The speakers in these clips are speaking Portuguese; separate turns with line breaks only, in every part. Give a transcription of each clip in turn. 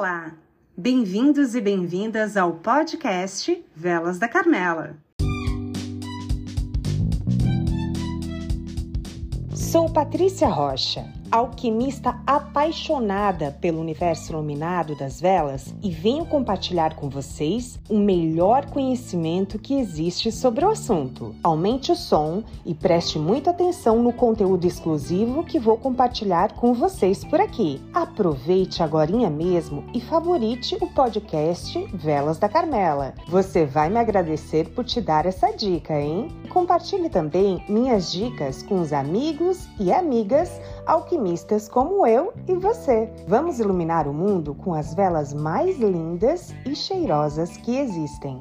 Olá! Bem-vindos e bem-vindas ao podcast Velas da Carmela.
Sou Patrícia Rocha alquimista apaixonada pelo universo iluminado das velas e venho compartilhar com vocês o melhor conhecimento que existe sobre o assunto. Aumente o som e preste muita atenção no conteúdo exclusivo que vou compartilhar com vocês por aqui. Aproveite agora mesmo e favorite o podcast Velas da Carmela. Você vai me agradecer por te dar essa dica, hein? Compartilhe também minhas dicas com os amigos e amigas alquimistas como eu e você. Vamos iluminar o mundo com as velas mais lindas e cheirosas que existem.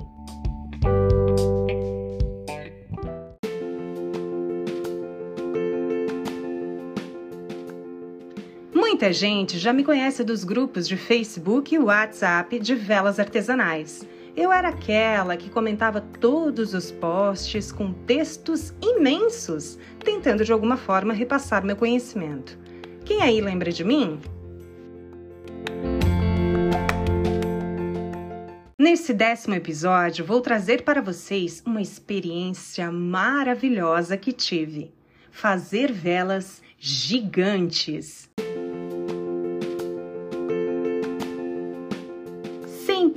Muita gente já me conhece dos grupos de Facebook e WhatsApp de velas artesanais. Eu era aquela que comentava todos os posts com textos imensos, tentando de alguma forma repassar meu conhecimento. Quem aí lembra de mim? Nesse décimo episódio, vou trazer para vocês uma experiência maravilhosa que tive: fazer velas gigantes.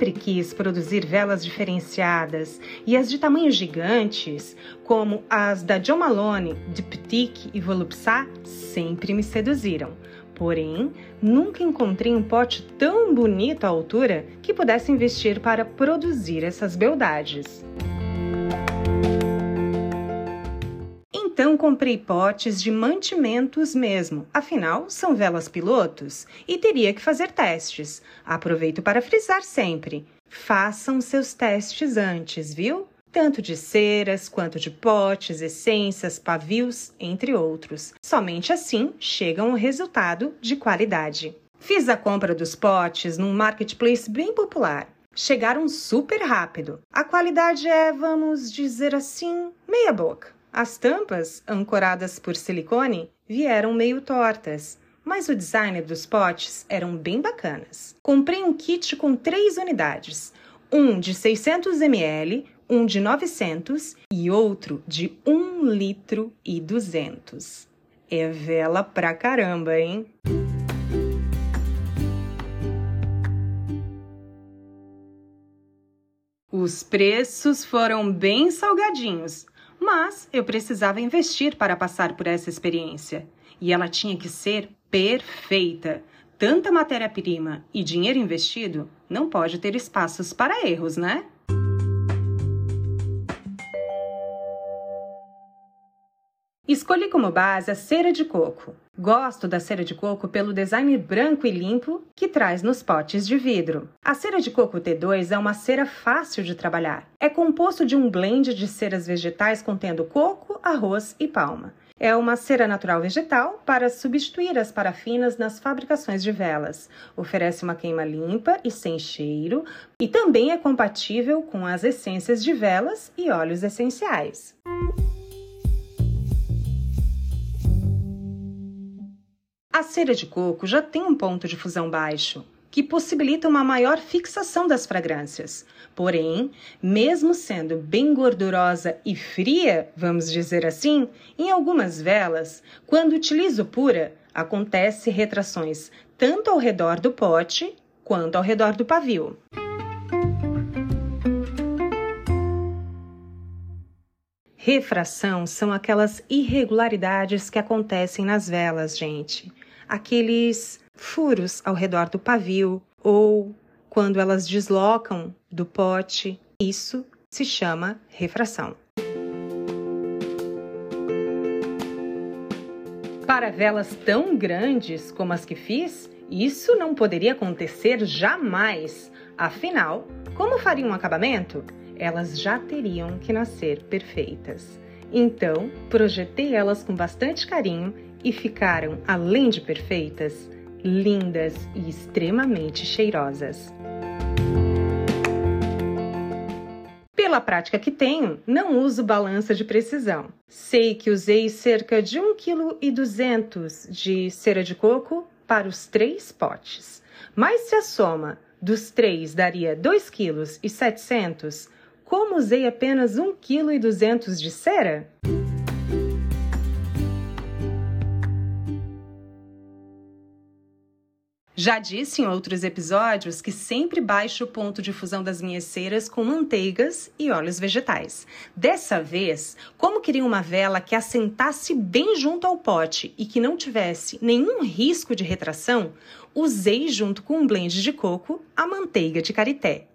Sempre quis produzir velas diferenciadas e as de tamanhos gigantes, como as da John Malone, Diptyque e Volupsa, sempre me seduziram. Porém, nunca encontrei um pote tão bonito à altura que pudesse investir para produzir essas beldades. Comprei potes de mantimentos mesmo, afinal são velas pilotos e teria que fazer testes. Aproveito para frisar sempre: façam seus testes antes, viu? Tanto de ceras quanto de potes, essências, pavios, entre outros. Somente assim chega um resultado de qualidade. Fiz a compra dos potes num marketplace bem popular. Chegaram super rápido. A qualidade é, vamos dizer assim, meia boca. As tampas, ancoradas por silicone, vieram meio tortas, mas o design dos potes eram bem bacanas. Comprei um kit com três unidades, um de 600 ml, um de 900 e outro de 1 litro e 200. É vela pra caramba, hein? Os preços foram bem salgadinhos, mas eu precisava investir para passar por essa experiência. E ela tinha que ser perfeita. Tanta matéria-prima e dinheiro investido não pode ter espaços para erros, né? Escolhi como base a cera de coco. Gosto da cera de coco pelo design branco e limpo que traz nos potes de vidro. A cera de coco T2 é uma cera fácil de trabalhar. É composto de um blend de ceras vegetais contendo coco, arroz e palma. É uma cera natural vegetal para substituir as parafinas nas fabricações de velas. Oferece uma queima limpa e sem cheiro e também é compatível com as essências de velas e óleos essenciais. A cera de coco já tem um ponto de fusão baixo, que possibilita uma maior fixação das fragrâncias. Porém, mesmo sendo bem gordurosa e fria, vamos dizer assim, em algumas velas, quando utilizo pura, acontece retrações tanto ao redor do pote quanto ao redor do pavio. Refração são aquelas irregularidades que acontecem nas velas, gente aqueles furos ao redor do pavio ou quando elas deslocam do pote. Isso se chama refração. Para velas tão grandes como as que fiz, isso não poderia acontecer jamais. Afinal, como faria um acabamento? Elas já teriam que nascer perfeitas. Então, projetei elas com bastante carinho e ficaram, além de perfeitas, lindas e extremamente cheirosas. Pela prática que tenho, não uso balança de precisão. Sei que usei cerca de 1,2 kg de cera de coco para os três potes. Mas se a soma dos três daria 2,7 kg, como usei apenas 1,2 kg de cera? Já disse em outros episódios que sempre baixo o ponto de fusão das minhas ceras com manteigas e óleos vegetais. Dessa vez, como queria uma vela que assentasse bem junto ao pote e que não tivesse nenhum risco de retração, usei junto com um blend de coco a manteiga de karité.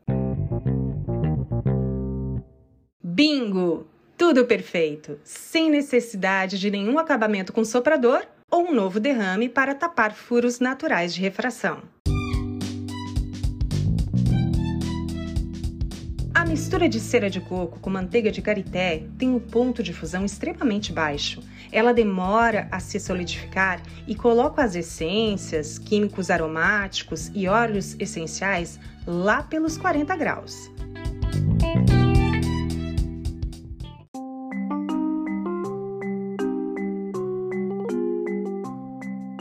Bingo! Tudo perfeito, sem necessidade de nenhum acabamento com soprador ou um novo derrame para tapar furos naturais de refração. A mistura de cera de coco com manteiga de karité tem um ponto de fusão extremamente baixo. Ela demora a se solidificar e coloca as essências, químicos aromáticos e óleos essenciais lá pelos 40 graus.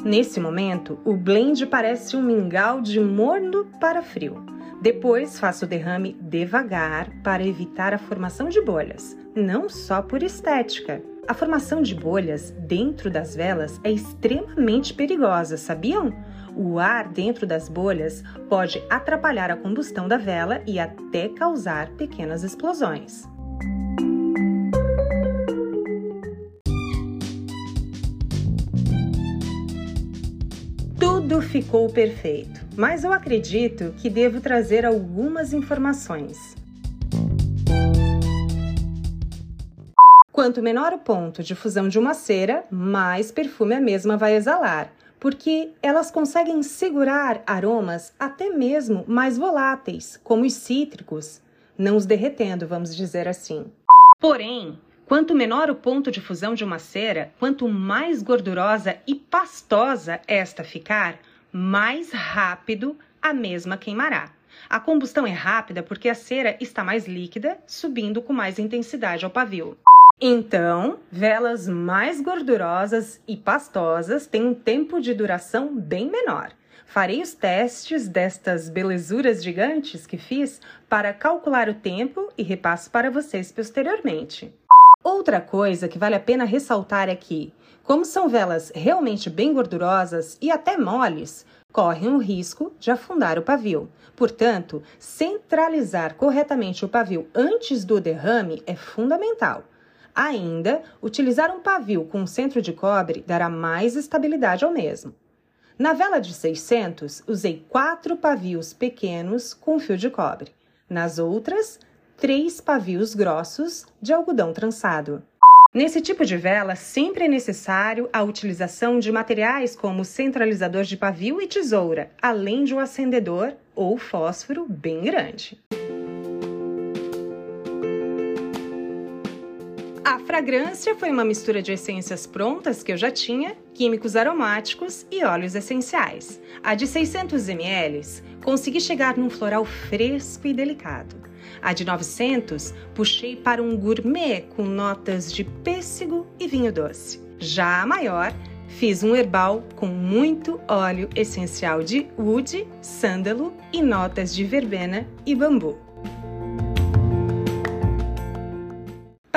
Nesse momento, o blend parece um mingau de morno para frio. Depois, faça o derrame devagar para evitar a formação de bolhas, não só por estética. A formação de bolhas dentro das velas é extremamente perigosa, sabiam? O ar dentro das bolhas pode atrapalhar a combustão da vela e até causar pequenas explosões. Tudo ficou perfeito, mas eu acredito que devo trazer algumas informações. Quanto menor o ponto de fusão de uma cera, mais perfume a mesma vai exalar, porque elas conseguem segurar aromas até mesmo mais voláteis, como os cítricos, não os derretendo, vamos dizer assim. Porém, Quanto menor o ponto de fusão de uma cera, quanto mais gordurosa e pastosa esta ficar, mais rápido a mesma queimará. A combustão é rápida porque a cera está mais líquida, subindo com mais intensidade ao pavio. Então, velas mais gordurosas e pastosas têm um tempo de duração bem menor. Farei os testes destas belezuras gigantes que fiz para calcular o tempo e repasso para vocês posteriormente. Outra coisa que vale a pena ressaltar é que, como são velas realmente bem gordurosas e até moles, correm o risco de afundar o pavio. Portanto, centralizar corretamente o pavio antes do derrame é fundamental. Ainda, utilizar um pavio com centro de cobre dará mais estabilidade ao mesmo. Na vela de 600, usei quatro pavios pequenos com fio de cobre. Nas outras, três pavios grossos de algodão trançado. Nesse tipo de vela, sempre é necessário a utilização de materiais como centralizador de pavio e tesoura, além de um acendedor ou fósforo bem grande. A fragrância foi uma mistura de essências prontas que eu já tinha, químicos aromáticos e óleos essenciais. A de 600 ml consegui chegar num floral fresco e delicado. A de 900 puxei para um gourmet com notas de pêssego e vinho doce. Já a maior, fiz um herbal com muito óleo essencial de wood, sândalo e notas de verbena e bambu.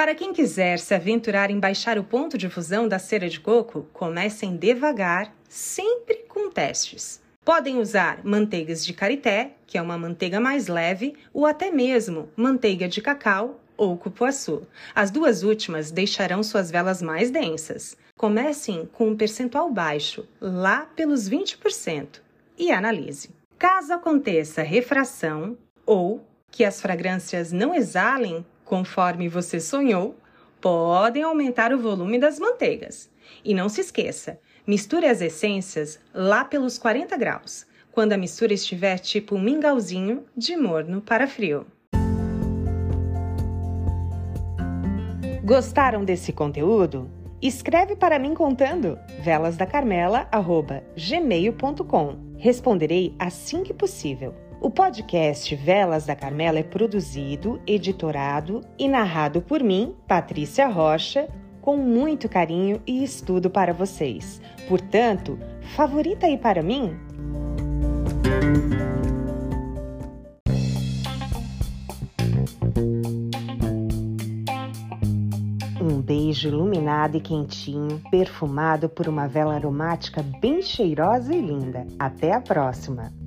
Para quem quiser se aventurar em baixar o ponto de fusão da cera de coco, comecem devagar, sempre com testes. Podem usar manteigas de karité, que é uma manteiga mais leve, ou até mesmo manteiga de cacau ou cupuaçu. As duas últimas deixarão suas velas mais densas. Comecem com um percentual baixo, lá pelos 20%, e analise. Caso aconteça refração ou que as fragrâncias não exalem conforme você sonhou, podem aumentar o volume das manteigas. E não se esqueça, Misture as essências lá pelos 40 graus, quando a mistura estiver tipo um mingauzinho de morno para frio. Gostaram desse conteúdo? Escreve para mim contando velasdacarmela@gmail.com. Responderei assim que possível. O podcast Velas da Carmela é produzido, editorado e narrado por mim, Patrícia Rocha, com muito carinho e estudo para vocês. Portanto, favorita aí para mim?
Um beijo iluminado e quentinho, perfumado por uma vela aromática bem cheirosa e linda. Até a próxima!